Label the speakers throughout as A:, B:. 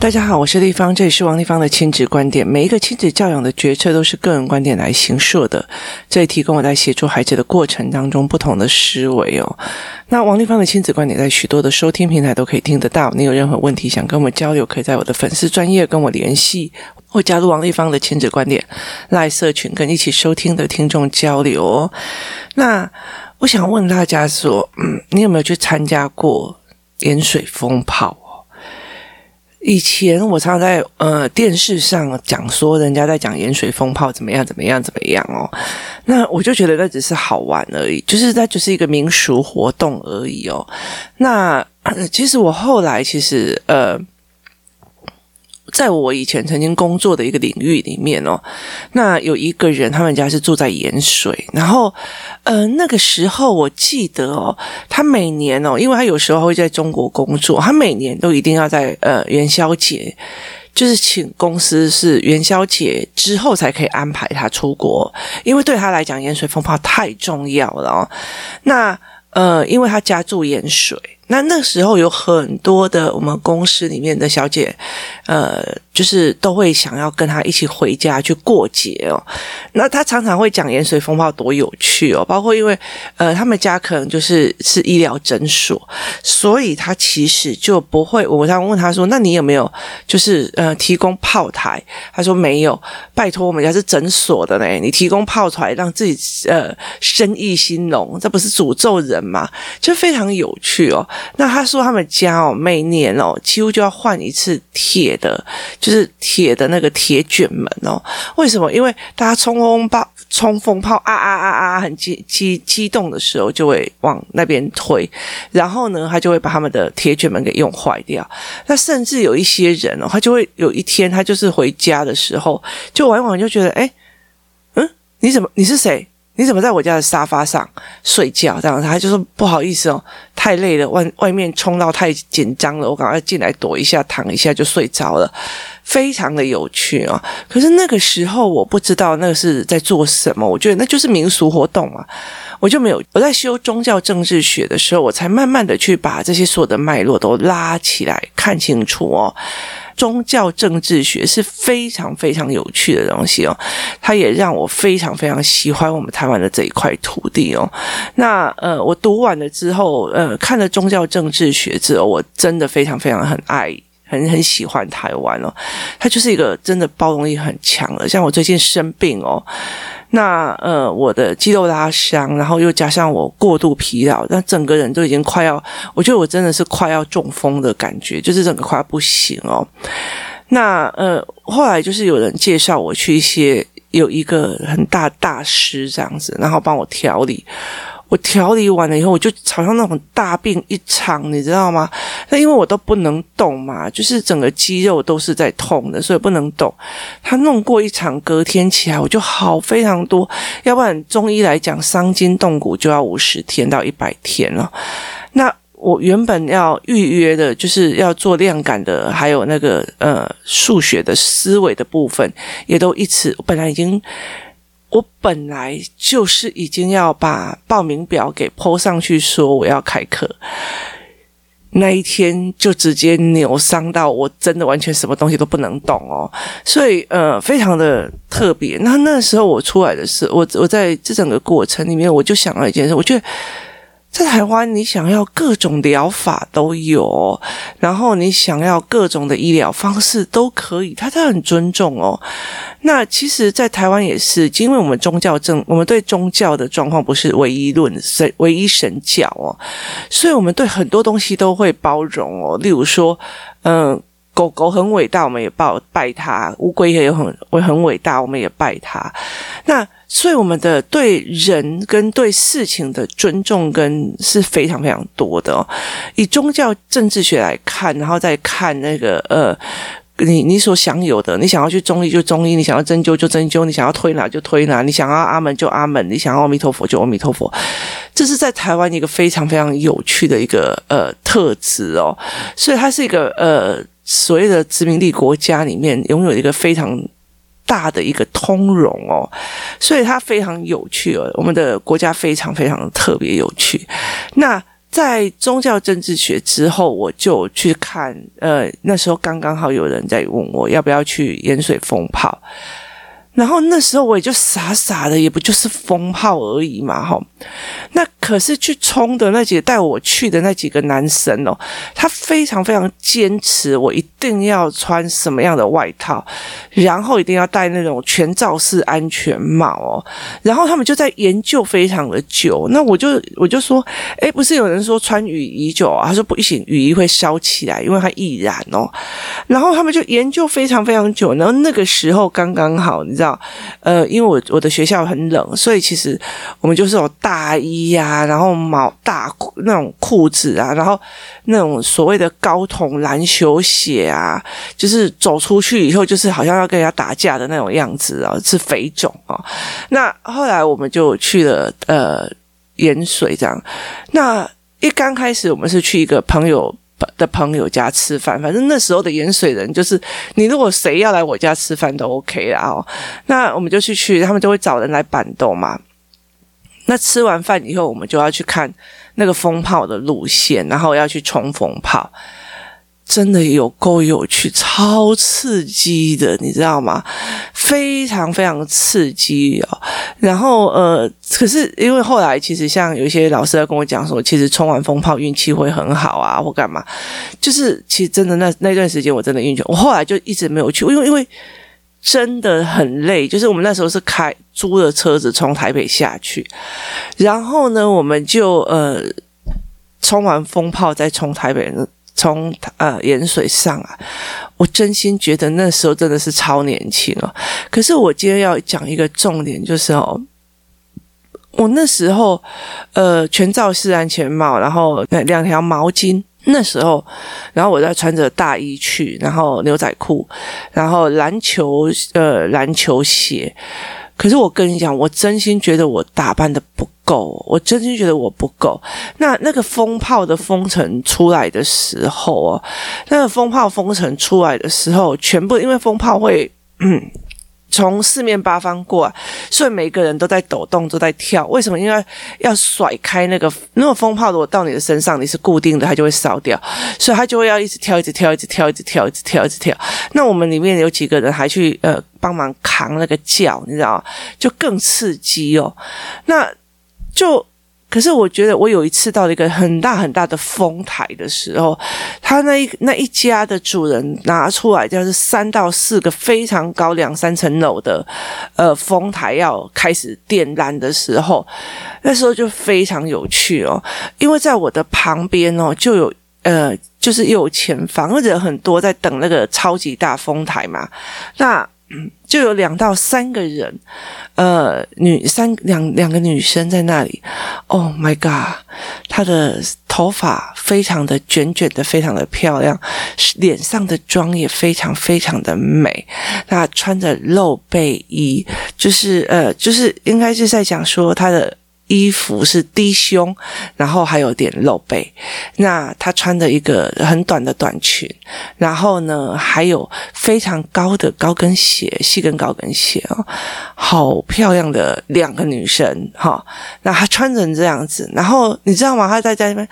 A: 大家好，我是丽芳，这里是王立芳的亲子观点。每一个亲子教养的决策都是个人观点来形塑的，这里提供我在协助孩子的过程当中不同的思维哦。那王立芳的亲子观点在许多的收听平台都可以听得到。你有任何问题想跟我们交流，可以在我的粉丝专业跟我联系，或加入王立芳的亲子观点赖社群，跟一起收听的听众交流哦。那我想问大家说，嗯，你有没有去参加过盐水蜂炮？以前我常在呃电视上讲说，人家在讲盐水风炮怎么样怎么样怎么样哦，那我就觉得那只是好玩而已，就是那就是一个民俗活动而已哦。那其实我后来其实呃。在我以前曾经工作的一个领域里面哦，那有一个人，他们家是住在盐水，然后呃那个时候我记得哦，他每年哦，因为他有时候会在中国工作，他每年都一定要在呃元宵节，就是请公司是元宵节之后才可以安排他出国，因为对他来讲盐水风炮太重要了哦。那呃，因为他家住盐水。那那时候有很多的我们公司里面的小姐，呃，就是都会想要跟他一起回家去过节哦。那他常常会讲盐水蜂炮多有趣哦，包括因为呃，他们家可能就是是医疗诊所，所以他其实就不会。我常问他说：“那你有没有就是呃提供炮台？”他说：“没有，拜托我们家是诊所的呢，你提供炮台让自己呃生意兴隆，这不是诅咒人吗？”就非常有趣哦。那他说他们家哦，每年哦，几乎就要换一次铁的，就是铁的那个铁卷门哦。为什么？因为大家冲锋炮、冲锋炮啊啊啊啊，很激激激动的时候，就会往那边推，然后呢，他就会把他们的铁卷门给用坏掉。那甚至有一些人哦，他就会有一天，他就是回家的时候，就往往就觉得，哎，嗯，你怎么？你是谁？你怎么在我家的沙发上睡觉？这样他就说不好意思哦，太累了，外外面冲到太紧张了，我赶快进来躲一下，躺一下就睡着了，非常的有趣哦。可是那个时候我不知道那是在做什么，我觉得那就是民俗活动嘛，我就没有。我在修宗教政治学的时候，我才慢慢的去把这些所有的脉络都拉起来看清楚哦。宗教政治学是非常非常有趣的东西哦，它也让我非常非常喜欢我们台湾的这一块土地哦。那呃，我读完了之后，呃，看了宗教政治学之后，我真的非常非常很爱，很很喜欢台湾哦。它就是一个真的包容力很强的，像我最近生病哦。那呃，我的肌肉拉伤，然后又加上我过度疲劳，那整个人都已经快要，我觉得我真的是快要中风的感觉，就是整个快要不行哦。那呃，后来就是有人介绍我去一些有一个很大大师这样子，然后帮我调理。我调理完了以后，我就好像那种大病一场，你知道吗？那因为我都不能动嘛，就是整个肌肉都是在痛的，所以不能动。他弄过一场，隔天起来我就好非常多。要不然中医来讲，伤筋动骨就要五十天到一百天了。那我原本要预约的，就是要做量感的，还有那个呃数学的思维的部分，也都一次。我本来已经。我本来就是已经要把报名表给 po 上去，说我要开课，那一天就直接扭伤到我真的完全什么东西都不能动哦，所以呃，非常的特别。那那时候我出来的时候，我我在这整个过程里面，我就想到一件事，我觉得。在台湾，你想要各种疗法都有，然后你想要各种的医疗方式都可以，他都很尊重哦。那其实，在台湾也是，因为我们宗教正，我们对宗教的状况不是唯一论神，唯一神教哦，所以我们对很多东西都会包容哦。例如说，嗯，狗狗很伟大，我们也拜拜它；乌龟也很很伟大，我们也拜它。那所以，我们的对人跟对事情的尊重跟是非常非常多的哦。以宗教政治学来看，然后再看那个呃，你你所享有的，你想要去中医就中医，你想要针灸就针灸，你想要推拿就推拿，你想要阿门就阿门，你想要阿弥陀佛就阿弥陀佛。这是在台湾一个非常非常有趣的一个呃特质哦。所以，它是一个呃所谓的殖民地国家里面拥有一个非常。大的一个通融哦，所以它非常有趣哦。我们的国家非常非常特别有趣。那在宗教政治学之后，我就去看，呃，那时候刚刚好有人在问我要不要去盐水风炮。然后那时候我也就傻傻的，也不就是蜂炮而已嘛，哈。那可是去冲的那几个带我去的那几个男生哦，他非常非常坚持，我一定要穿什么样的外套，然后一定要戴那种全罩式安全帽哦。然后他们就在研究非常的久。那我就我就说，诶，不是有人说穿雨衣久啊？他说不行，雨衣会烧起来，因为它易燃哦。然后他们就研究非常非常久。然后那个时候刚刚好，你知道。呃，因为我我的学校很冷，所以其实我们就是有大衣呀、啊，然后毛大那种裤子啊，然后那种所谓的高筒篮球鞋啊，就是走出去以后就是好像要跟人家打架的那种样子啊，是肥肿啊。那后来我们就去了呃盐水这样，那一刚开始我们是去一个朋友。的朋友家吃饭，反正那时候的盐水人就是你，如果谁要来我家吃饭都 OK 啦哦。那我们就去去，他们就会找人来板豆嘛。那吃完饭以后，我们就要去看那个风炮的路线，然后要去冲风炮。真的有够有趣，超刺激的，你知道吗？非常非常刺激哦。然后呃，可是因为后来其实像有一些老师在跟我讲说，其实冲完风炮运气会很好啊，或干嘛。就是其实真的那那段时间我真的运气，我后来就一直没有去，因为因为真的很累。就是我们那时候是开租的车子从台北下去，然后呢，我们就呃冲完风炮再冲台北。从呃盐水上啊，我真心觉得那时候真的是超年轻哦。可是我今天要讲一个重点，就是哦，我那时候呃全罩式安全帽，然后两条毛巾，那时候，然后我在穿着大衣去，然后牛仔裤，然后篮球呃篮球鞋。可是我跟你讲，我真心觉得我打扮的不够，我真心觉得我不够。那那个风炮的风尘出来的时候哦，那个风炮风尘出来的时候，全部因为风炮会嗯。从四面八方过来，所以每个人都在抖动，都在跳。为什么？因为要甩开那个那个风炮，如果到你的身上，你是固定的，它就会烧掉，所以它就会要一直跳，一直跳，一直跳，一直跳，一直跳，一直跳。那我们里面有几个人还去呃帮忙扛那个轿，你知道吗？就更刺激哦。那就。可是我觉得，我有一次到了一个很大很大的蜂台的时候，他那一那一家的主人拿出来就是三到四个非常高两三层楼的呃蜂台要开始点燃的时候，那时候就非常有趣哦，因为在我的旁边哦就有呃就是右前方或者很多在等那个超级大蜂台嘛，那。就有两到三个人，呃，女三两两个女生在那里。Oh my god，她的头发非常的卷卷的，非常的漂亮，脸上的妆也非常非常的美。她穿着露背衣，就是呃，就是应该是在讲说她的。衣服是低胸，然后还有点露背。那她穿着一个很短的短裙，然后呢，还有非常高的高跟鞋，细跟高跟鞋哦，好漂亮的两个女生哈、哦。那她穿成这样子，然后你知道吗？她在家里面，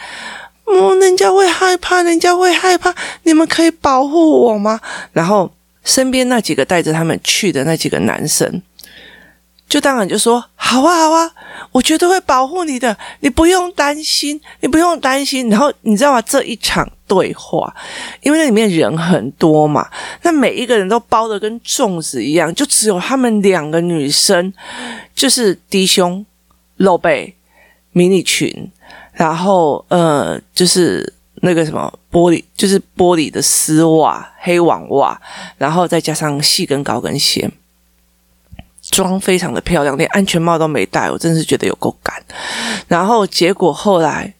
A: 嗯，人家会害怕，人家会害怕，你们可以保护我吗？然后身边那几个带着他们去的那几个男生。就当然就说好啊好啊，我绝对会保护你的，你不用担心，你不用担心。然后你知道吗？这一场对话，因为那里面人很多嘛，那每一个人都包的跟粽子一样，就只有他们两个女生，就是低胸、露背、迷你裙，然后呃，就是那个什么玻璃，就是玻璃的丝袜、黑网袜，然后再加上细跟高跟鞋。妆非常的漂亮，连安全帽都没戴，我真是觉得有够赶。然后结果后来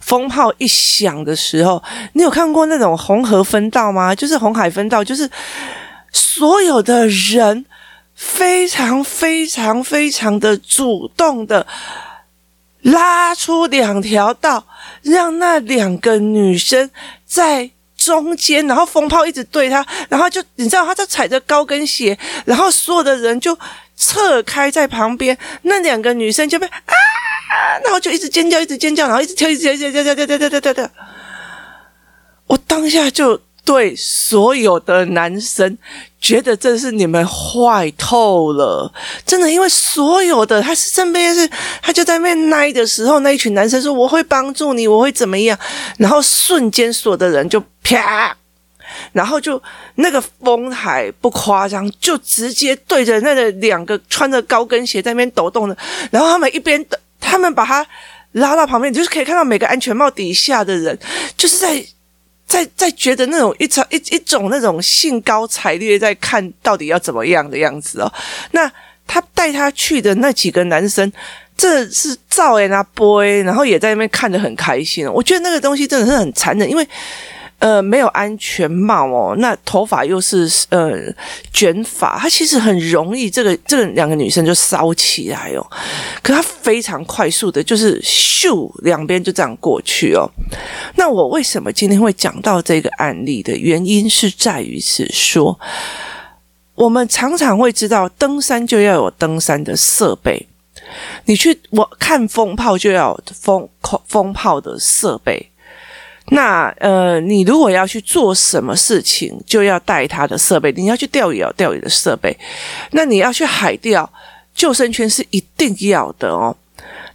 A: 风炮一响的时候，你有看过那种红河分道吗？就是红海分道，就是所有的人非常非常非常的主动的拉出两条道，让那两个女生在中间，然后风炮一直对他，然后就你知道他在踩着高跟鞋，然后所有的人就。侧开在旁边，那两个女生就被啊然后就一直尖叫，一直尖叫，然后一直跳，一直跳，一直跳，跳跳跳跳跳跳跳。我当下就对所有的男生觉得这是你们坏透了，真的，因为所有的他是身边是他就在那边奶的时候，那一群男生说我会帮助你，我会怎么样，然后瞬间所有的人就啪。然后就那个风海不夸张，就直接对着那个两个穿着高跟鞋在那边抖动的，然后他们一边的，他们把他拉到旁边，就是可以看到每个安全帽底下的人，就是在在在觉得那种一场一一种那种兴高采烈在看到底要怎么样的样子哦。那他带他去的那几个男生，这是赵诶啊 boy，然后也在那边看得很开心。我觉得那个东西真的是很残忍，因为。呃，没有安全帽哦，那头发又是呃卷发，它其实很容易，这个这个两个女生就烧起来哦。可它非常快速的，就是咻，两边就这样过去哦。那我为什么今天会讲到这个案例的原因是在于是说，我们常常会知道登山就要有登山的设备，你去我看风炮就要风风炮的设备。那呃，你如果要去做什么事情，就要带他的设备。你要去钓鱼，要钓鱼的设备。那你要去海钓，救生圈是一定要的哦。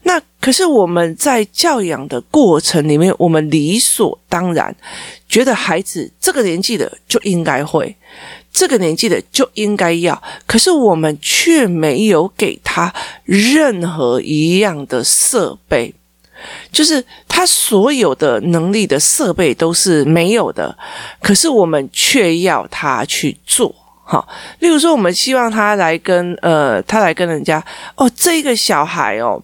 A: 那可是我们在教养的过程里面，我们理所当然觉得孩子这个年纪的就应该会，这个年纪的就应该要。可是我们却没有给他任何一样的设备。就是他所有的能力的设备都是没有的，可是我们却要他去做，哈。例如说，我们希望他来跟呃，他来跟人家哦，这个小孩哦，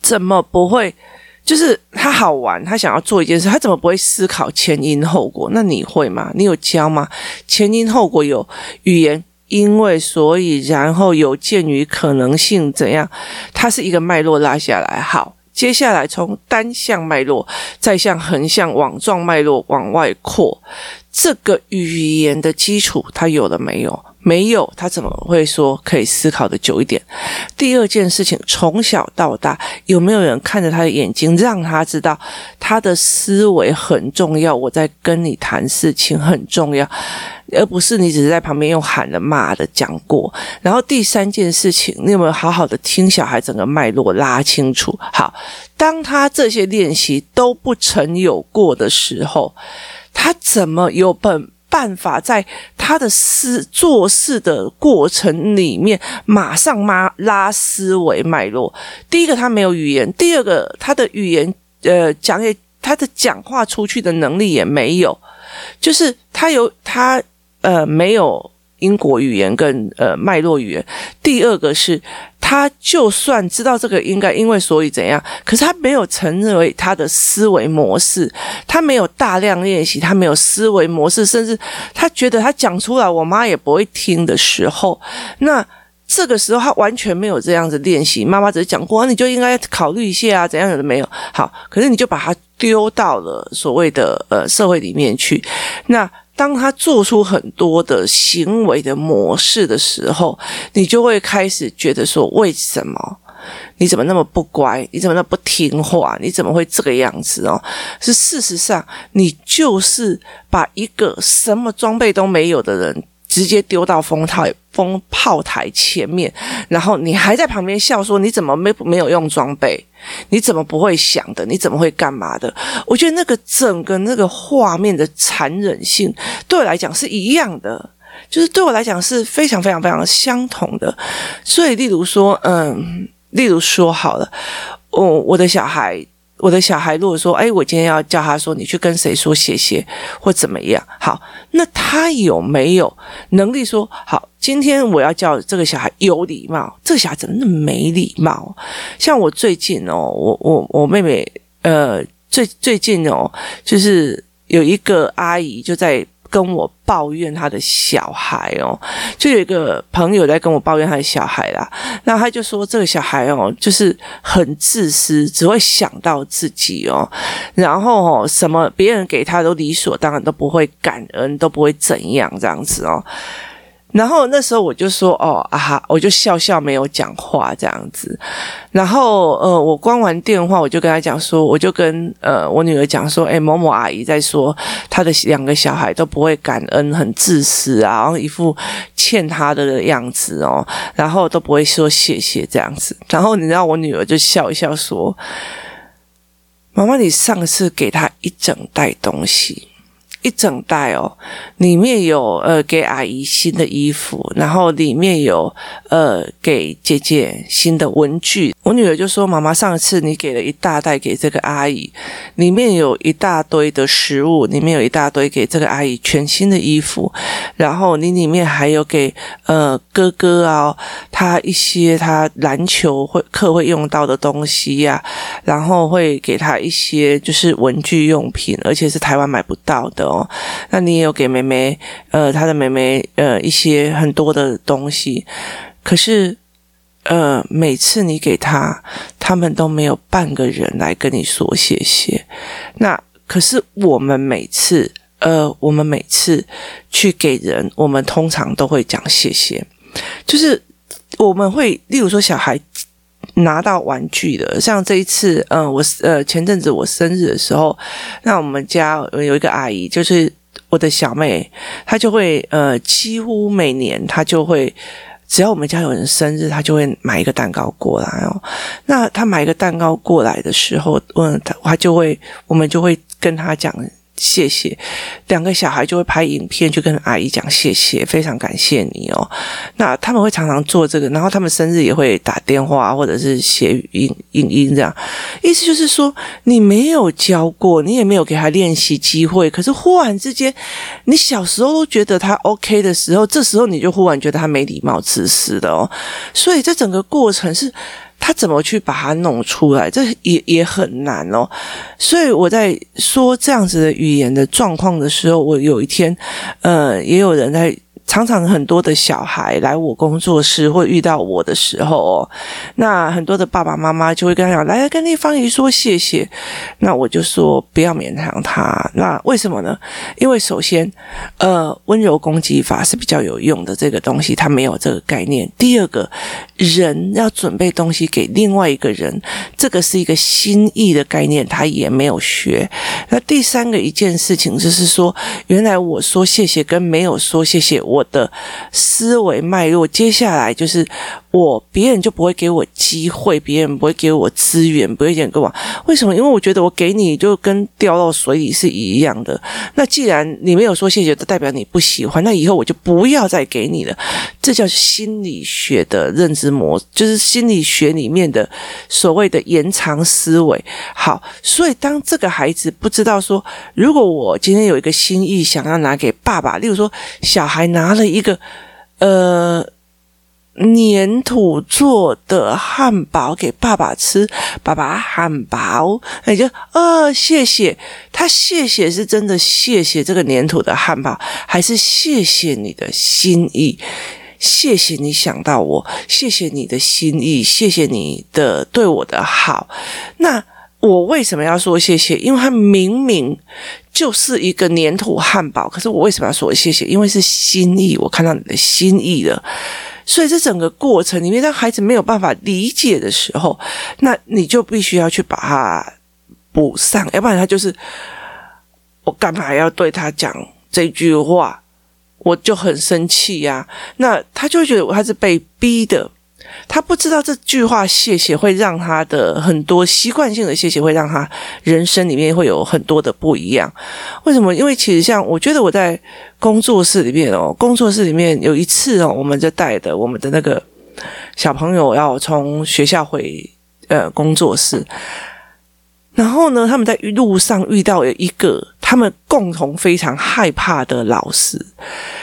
A: 怎么不会？就是他好玩，他想要做一件事，他怎么不会思考前因后果？那你会吗？你有教吗？前因后果有语言，因为所以，然后有鉴于可能性怎样？它是一个脉络拉下来，好。接下来从单向脉络，再向横向网状脉络往外扩，这个语言的基础他有了没有？没有，他怎么会说可以思考的久一点？第二件事情，从小到大有没有人看着他的眼睛，让他知道他的思维很重要？我在跟你谈事情很重要，而不是你只是在旁边用喊的骂的讲过。然后第三件事情，你有没有好好的听小孩整个脉络拉清楚？好，当他这些练习都不曾有过的时候，他怎么有本？办法在他的思做事的过程里面，马上拉拉思维脉络。第一个，他没有语言；第二个，他的语言呃讲也，他的讲话出去的能力也没有，就是他有他呃没有。因果语言跟呃脉络语言，第二个是他就算知道这个应该因为所以怎样，可是他没有承认为他的思维模式，他没有大量练习，他没有思维模式，甚至他觉得他讲出来我妈也不会听的时候，那这个时候他完全没有这样子练习，妈妈只是讲过，你就应该考虑一下啊，怎样的没有好，可是你就把他丢到了所谓的呃社会里面去，那。当他做出很多的行为的模式的时候，你就会开始觉得说：为什么？你怎么那么不乖？你怎么那么不听话？你怎么会这个样子哦？是事实上，你就是把一个什么装备都没有的人。直接丢到风台风炮台前面，然后你还在旁边笑说：“你怎么没没有用装备？你怎么不会想的？你怎么会干嘛的？”我觉得那个整个那个画面的残忍性，对我来讲是一样的，就是对我来讲是非常非常非常相同的。所以，例如说，嗯，例如说好了，我我的小孩。我的小孩如果说，哎，我今天要叫他说，你去跟谁说谢谢或怎么样？好，那他有没有能力说，好，今天我要叫这个小孩有礼貌？这个小孩怎么那么没礼貌？像我最近哦，我我我妹妹，呃，最最近哦，就是有一个阿姨就在。跟我抱怨他的小孩哦，就有一个朋友在跟我抱怨他的小孩啦。那他就说这个小孩哦，就是很自私，只会想到自己哦。然后哦，什么别人给他都理所当然，都不会感恩，都不会怎样这样子哦。然后那时候我就说哦啊哈，我就笑笑没有讲话这样子。然后呃，我关完电话，我就跟他讲说，我就跟呃我女儿讲说，哎，某某阿姨在说她的两个小孩都不会感恩，很自私啊，然后一副欠她的样子哦，然后都不会说谢谢这样子。然后你知道我女儿就笑一笑说：“妈妈，你上次给她一整袋东西。”一整袋哦，里面有呃给阿姨新的衣服，然后里面有呃给姐姐新的文具。我女儿就说：“妈妈，上次你给了一大袋给这个阿姨，里面有一大堆的食物，里面有一大堆给这个阿姨全新的衣服，然后你里面还有给呃哥哥啊他一些他篮球会课会用到的东西呀、然后会给他一些就是文具用品，而且是台湾买不到的。”哦，那你也有给妹妹，呃，她的妹妹，呃，一些很多的东西，可是，呃，每次你给她，他们都没有半个人来跟你说谢谢。那可是我们每次，呃，我们每次去给人，我们通常都会讲谢谢，就是我们会，例如说小孩。拿到玩具的，像这一次，嗯、我呃前阵子我生日的时候，那我们家有一个阿姨，就是我的小妹，她就会呃几乎每年她就会，只要我们家有人生日，她就会买一个蛋糕过来哦。那她买一个蛋糕过来的时候，嗯，她她就会，我们就会跟她讲。谢谢，两个小孩就会拍影片，就跟阿姨讲谢谢，非常感谢你哦。那他们会常常做这个，然后他们生日也会打电话或者是写语音、影音这样。意思就是说，你没有教过，你也没有给他练习机会，可是忽然之间，你小时候都觉得他 OK 的时候，这时候你就忽然觉得他没礼貌、自私的哦。所以这整个过程是。他怎么去把它弄出来？这也也很难哦。所以我在说这样子的语言的状况的时候，我有一天，呃，也有人在。常常很多的小孩来我工作室或遇到我的时候哦，那很多的爸爸妈妈就会跟他讲：“来，来跟丽芳姨说谢谢。”那我就说不要勉强他。那为什么呢？因为首先，呃，温柔攻击法是比较有用的这个东西，他没有这个概念。第二个，人要准备东西给另外一个人，这个是一个心意的概念，他也没有学。那第三个一件事情就是说，原来我说谢谢跟没有说谢谢，我。我的思维脉络，接下来就是我别人就不会给我机会，别人不会给我资源，不会给我。为什么？因为我觉得我给你就跟掉到水里是一样的。那既然你没有说谢谢，就代表你不喜欢，那以后我就不要再给你了。这叫心理学的认知模，就是心理学里面的所谓的延长思维。好，所以当这个孩子不知道说，如果我今天有一个心意想要拿给爸爸，例如说小孩拿。拿了一个呃粘土做的汉堡给爸爸吃，爸爸汉堡，那就呃谢谢他，谢谢是真的谢谢这个粘土的汉堡，还是谢谢你的心意？谢谢你想到我，谢谢你的心意，谢谢你的对我的好。那我为什么要说谢谢？因为他明明。就是一个粘土汉堡，可是我为什么要说谢谢？因为是心意，我看到你的心意了。所以这整个过程里面，当孩子没有办法理解的时候，那你就必须要去把它补上，要不然他就是我干嘛要对他讲这句话？我就很生气呀。那他就会觉得他是被逼的。他不知道这句话谢谢会让他的很多习惯性的谢谢会让他人生里面会有很多的不一样。为什么？因为其实像我觉得我在工作室里面哦，工作室里面有一次哦，我们就带的我们的那个小朋友要从学校回呃工作室，然后呢，他们在路上遇到有一个他们共同非常害怕的老师。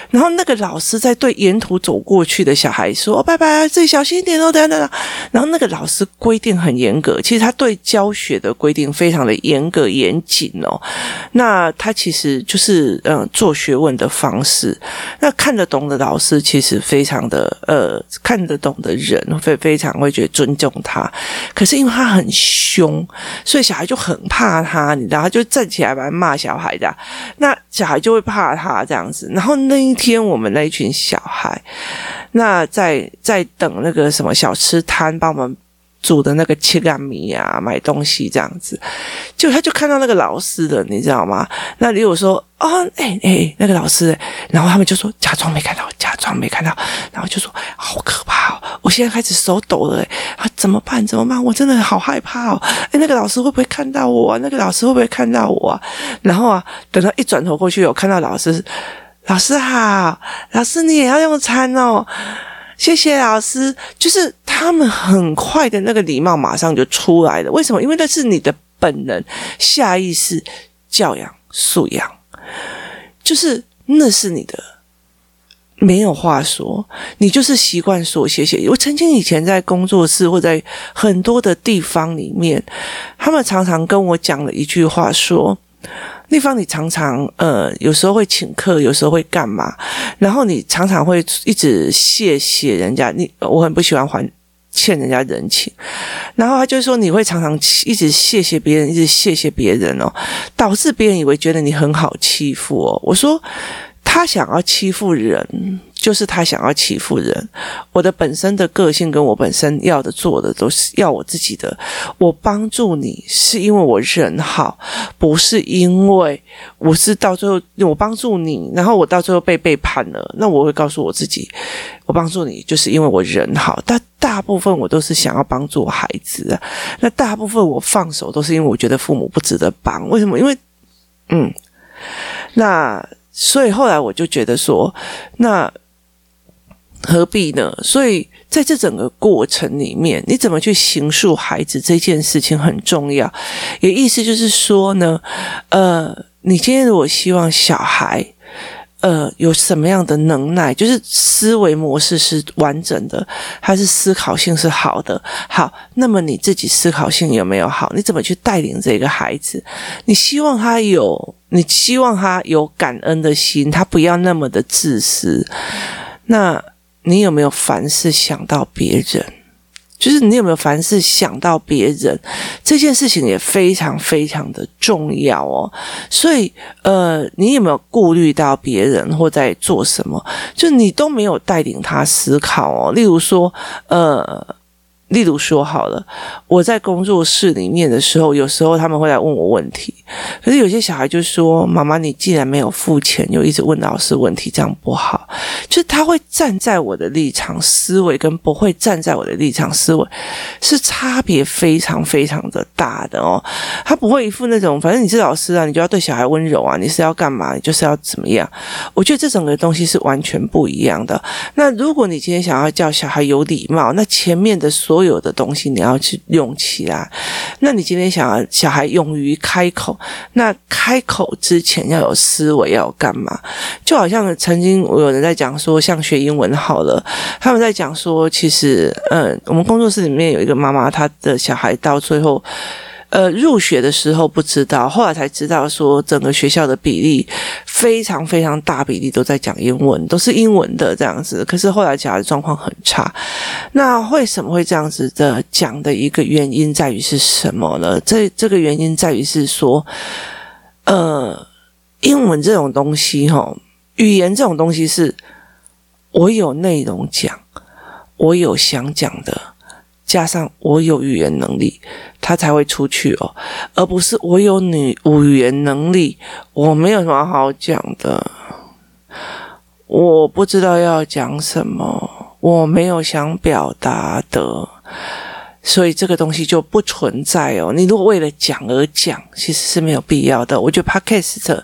A: 然后那个老师在对沿途走过去的小孩说：“，拜拜，自己小心一点哦，等等等。”然后那个老师规定很严格，其实他对教学的规定非常的严格严谨哦。那他其实就是嗯做学问的方式。那看得懂的老师其实非常的呃看得懂的人会非常会觉得尊重他。可是因为他很凶，所以小孩就很怕他，你知道，他就站起来来骂小孩的。那小孩就会怕他这样子。然后那一天我们那一群小孩，那在在等那个什么小吃摊帮我们。煮的那个切干米啊，买东西这样子，就他就看到那个老师的，你知道吗？那如果说啊，哎、哦、哎、欸，那个老师，然后他们就说假装没看到，假装没看到，然后就说好可怕哦，我现在开始手抖了，啊，怎么办？怎么办？我真的好害怕哦，哎，那个老师会不会看到我？那个老师会不会看到我？然后啊，等他一转头过去，有看到老师，老师好，老师你也要用餐哦。谢谢老师，就是他们很快的那个礼貌马上就出来了。为什么？因为那是你的本能、下意识教养素养，就是那是你的，没有话说，你就是习惯说谢谢。我曾经以前在工作室或在很多的地方里面，他们常常跟我讲了一句话说。那方，你常常呃，有时候会请客，有时候会干嘛？然后你常常会一直谢谢人家，你我很不喜欢还欠人家人情。然后他就说，你会常常一直谢谢别人，一直谢谢别人哦，导致别人以为觉得你很好欺负哦。我说他想要欺负人。就是他想要欺负人，我的本身的个性跟我本身要的做的都是要我自己的。我帮助你是因为我人好，不是因为我是到最后我帮助你，然后我到最后被背叛了。那我会告诉我自己，我帮助你就是因为我人好。但大部分我都是想要帮助孩子啊。那大部分我放手都是因为我觉得父母不值得帮。为什么？因为嗯，那所以后来我就觉得说，那。何必呢？所以在这整个过程里面，你怎么去形塑孩子这件事情很重要。也意思就是说呢，呃，你今天如果希望小孩，呃，有什么样的能耐，就是思维模式是完整的，还是思考性是好的？好，那么你自己思考性有没有好？你怎么去带领这个孩子？你希望他有，你希望他有感恩的心，他不要那么的自私。那。你有没有凡事想到别人？就是你有没有凡事想到别人？这件事情也非常非常的重要哦。所以，呃，你有没有顾虑到别人或在做什么？就你都没有带领他思考哦。例如说，呃。例如说好了，我在工作室里面的时候，有时候他们会来问我问题，可是有些小孩就说：“妈妈，你既然没有付钱，又一直问老师问题，这样不好。”就是他会站在我的立场思维，跟不会站在我的立场思维是差别非常非常的大的哦。他不会一副那种，反正你是老师啊，你就要对小孩温柔啊，你是要干嘛，你就是要怎么样。我觉得这整个东西是完全不一样的。那如果你今天想要教小孩有礼貌，那前面的所所有的东西你要去用起来。那你今天想要小孩勇于开口，那开口之前要有思维，要干嘛？就好像曾经我有人在讲说，像学英文好了，他们在讲说，其实，嗯，我们工作室里面有一个妈妈，她的小孩到最后。呃，入学的时候不知道，后来才知道说，整个学校的比例非常非常大比例都在讲英文，都是英文的这样子。可是后来小孩的状况很差，那为什么会这样子的讲的一个原因在于是什么呢？这这个原因在于是说，呃，英文这种东西，哈，语言这种东西是，我有内容讲，我有想讲的。加上我有语言能力，他才会出去哦，而不是我有女语言能力，我没有什么好讲的，我不知道要讲什么，我没有想表达的，所以这个东西就不存在哦。你如果为了讲而讲，其实是没有必要的。我觉得 Podcast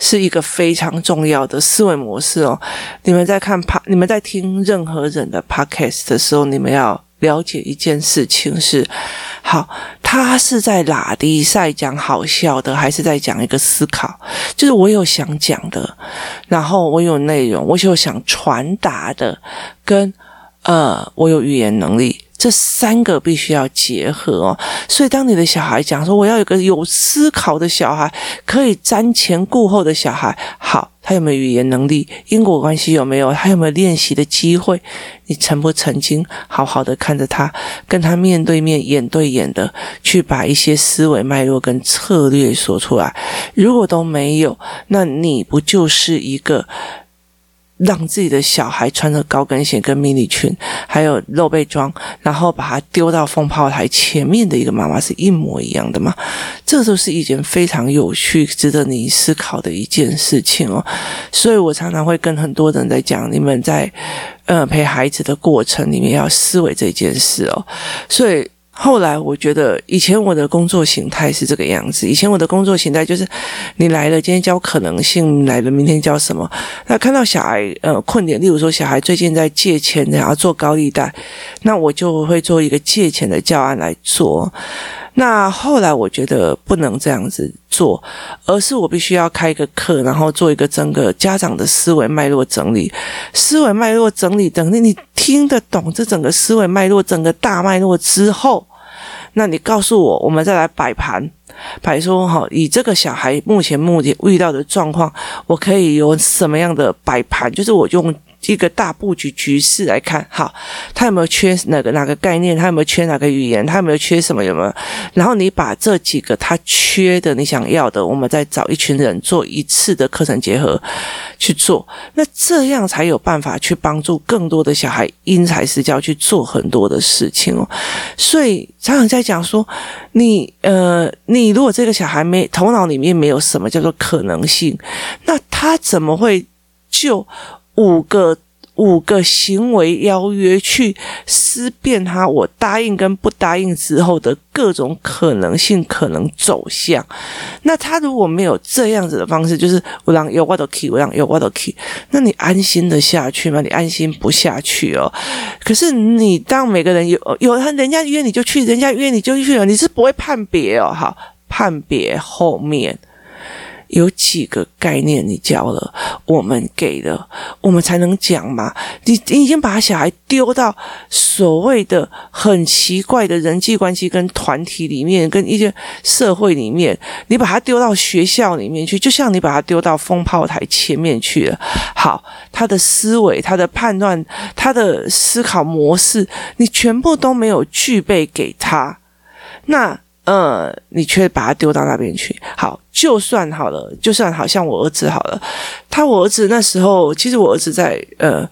A: 是一个非常重要的思维模式哦。你们在看 Pod，你们在听任何人的 Podcast 的时候，你们要。了解一件事情是，好，他是在哪里在讲好笑的，还是在讲一个思考？就是我有想讲的，然后我有内容，我有想传达的，跟呃，我有语言能力。这三个必须要结合哦，所以当你的小孩讲说，我要有个有思考的小孩，可以瞻前顾后的小孩，好，他有没有语言能力？因果关系有没有？他有没有练习的机会？你曾不曾经好好的看着他，跟他面对面、眼对眼的去把一些思维脉络跟策略说出来？如果都没有，那你不就是一个让自己的小孩穿着高跟鞋跟迷你裙，还有露背装，然后把他丢到风炮台前面的一个妈妈是一模一样的吗？这都是一件非常有趣、值得你思考的一件事情哦。所以我常常会跟很多人在讲，你们在呃陪孩子的过程里面要思维这件事哦。所以。后来我觉得，以前我的工作形态是这个样子。以前我的工作形态就是，你来了，今天教可能性来了，明天教什么？那看到小孩呃困点，例如说小孩最近在借钱，然后做高利贷，那我就会做一个借钱的教案来做。那后来我觉得不能这样子做，而是我必须要开一个课，然后做一个整个家长的思维脉络整理，思维脉络整理等，你听得懂这整个思维脉络，整个大脉络之后，那你告诉我，我们再来摆盘，摆说哈，以这个小孩目前目前遇到的状况，我可以有什么样的摆盘？就是我用。一个大布局局势来看，好，他有没有缺哪个哪个概念？他有没有缺哪个语言？他有没有缺什么？有没有？然后你把这几个他缺的、你想要的，我们再找一群人做一次的课程结合去做，那这样才有办法去帮助更多的小孩因材施教去做很多的事情哦。所以常常在讲说，你呃，你如果这个小孩没头脑里面没有什么叫做可能性，那他怎么会就？五个五个行为邀约去思辨他，我答应跟不答应之后的各种可能性可能走向。那他如果没有这样子的方式，就是我让有我的 key，我让有我的 key，那你安心的下去吗？你安心不下去哦。可是你当每个人有有他人家约你就去，人家约你就去了，你是不会判别哦。好，判别后面。有几个概念你教了，我们给了，我们才能讲嘛。你你已经把小孩丢到所谓的很奇怪的人际关系跟团体里面，跟一些社会里面，你把他丢到学校里面去，就像你把他丢到风炮台前面去了。好，他的思维、他的判断、他的思考模式，你全部都没有具备给他，那。呃，你却把它丢到那边去。好，就算好了，就算好像我儿子好了，他我儿子那时候，其实我儿子在呃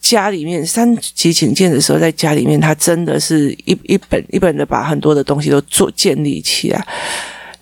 A: 家里面三级警戒的时候，在家里面，他真的是一一本一本的把很多的东西都做建立起来。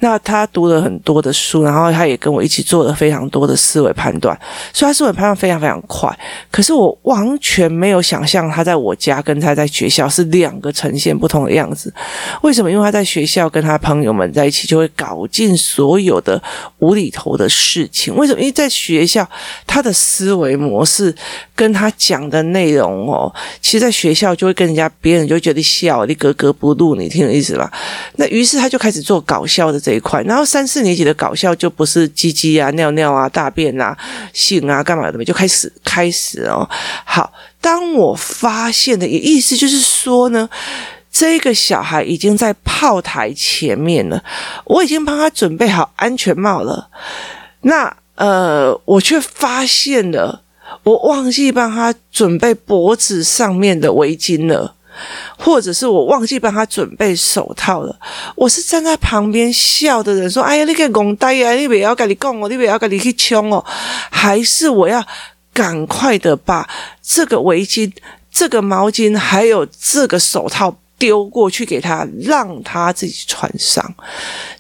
A: 那他读了很多的书，然后他也跟我一起做了非常多的思维判断，所以他思维判断非常非常快。可是我完全没有想象他在我家跟他在学校是两个呈现不同的样子。为什么？因为他在学校跟他朋友们在一起，就会搞尽所有的无厘头的事情。为什么？因为在学校他的思维模式跟他讲的内容哦，其实在学校就会跟人家别人就觉得笑，你格格不入，你听的意思吧？那于是他就开始做搞笑的这。这一块，然后三四年级的搞笑就不是鸡鸡啊、尿尿啊、大便啊、性啊、干嘛的，就开始开始哦。好，当我发现的，也意思就是说呢，这个小孩已经在炮台前面了，我已经帮他准备好安全帽了。那呃，我却发现了，我忘记帮他准备脖子上面的围巾了。或者是我忘记帮他准备手套了，我是站在旁边笑的人说：“哎呀，你个戆呆啊，你不要跟你讲哦，你不要跟你去冲哦。”还是我要赶快的把这个围巾、这个毛巾还有这个手套丢过去给他，让他自己穿上。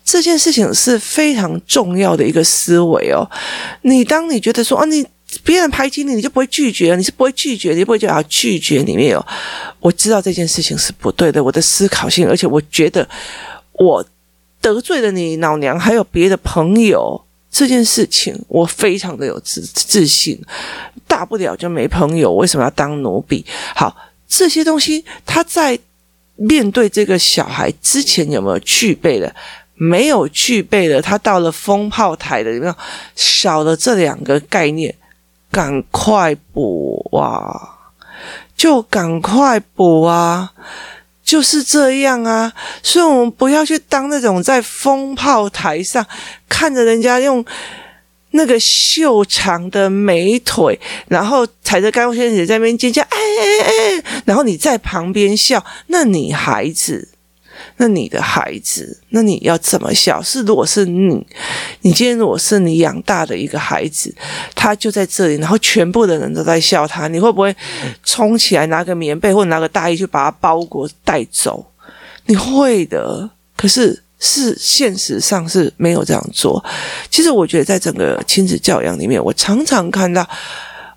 A: 这件事情是非常重要的一个思维哦。你当你觉得说啊，你。别人排挤你，你就不会拒绝，你是不会拒绝，你不会就要拒绝里面有，我知道这件事情是不对的，我的思考性，而且我觉得我得罪了你老娘，还有别的朋友，这件事情我非常的有自自信，大不了就没朋友，为什么要当奴婢？好，这些东西他在面对这个小孩之前有没有具备的？没有具备的，他到了风炮台的里面少了这两个概念。赶快补啊！就赶快补啊！就是这样啊！所以，我们不要去当那种在风炮台上看着人家用那个修长的美腿，然后踩着高跟鞋在那边尖叫，哎哎哎！然后你在旁边笑，那女孩子。那你的孩子，那你要怎么笑？是如果是你，你今天如果是你养大的一个孩子，他就在这里，然后全部的人都在笑他，你会不会冲起来拿个棉被或者拿个大衣去把他包裹带走？你会的。可是是现实上是没有这样做。其实我觉得在整个亲子教养里面，我常常看到，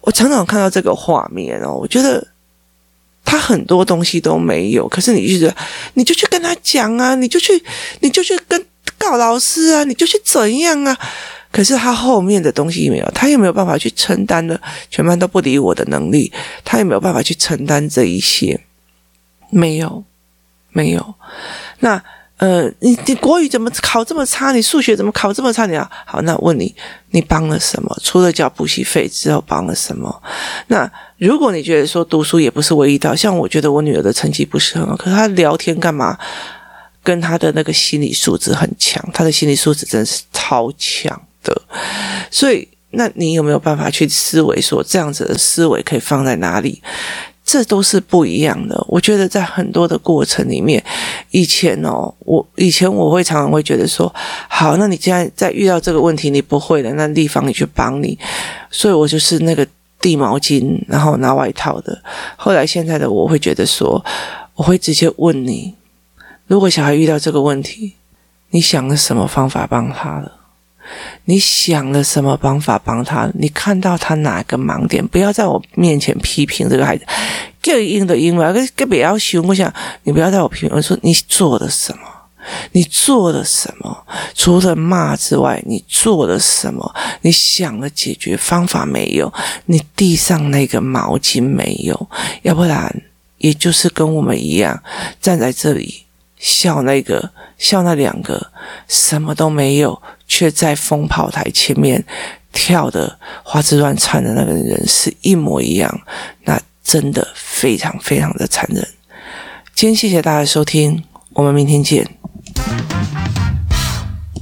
A: 我常常看到这个画面哦，我觉得。他很多东西都没有，可是你就觉得，你就去跟他讲啊，你就去，你就去跟告老师啊，你就去怎样啊？可是他后面的东西没有，他又没有办法去承担的？全班都不理我的能力，他也没有办法去承担这一些？没有，没有。那。呃，你你国语怎么考这么差？你数学怎么考这么差？你啊，好，那问你，你帮了什么？除了交补习费之后，帮了什么？那如果你觉得说读书也不是唯一的，像我觉得我女儿的成绩不是很好，可是她聊天干嘛？跟她的那个心理素质很强，她的心理素质真是超强的。所以，那你有没有办法去思维说，这样子的思维可以放在哪里？这都是不一样的。我觉得在很多的过程里面，以前哦，我以前我会常常会觉得说，好，那你现在在遇到这个问题，你不会的，那丽芳你去帮你，所以我就是那个递毛巾，然后拿外套的。后来现在的我会觉得说，我会直接问你，如果小孩遇到这个问题，你想了什么方法帮他了？你想了什么方法帮他？你看到他哪个盲点？不要在我面前批评这个孩子，更硬的英文，跟跟不要凶。我想你不要在我评论说你做了什么，你做了什么？除了骂之外，你做了什么？你想了解决方法没有？你递上那个毛巾没有？要不然，也就是跟我们一样站在这里笑那个笑那两个什么都没有。却在风炮台前面跳的花枝乱颤的那个人是一模一样，那真的非常非常的残忍。今天谢谢大家收听，我们明天见。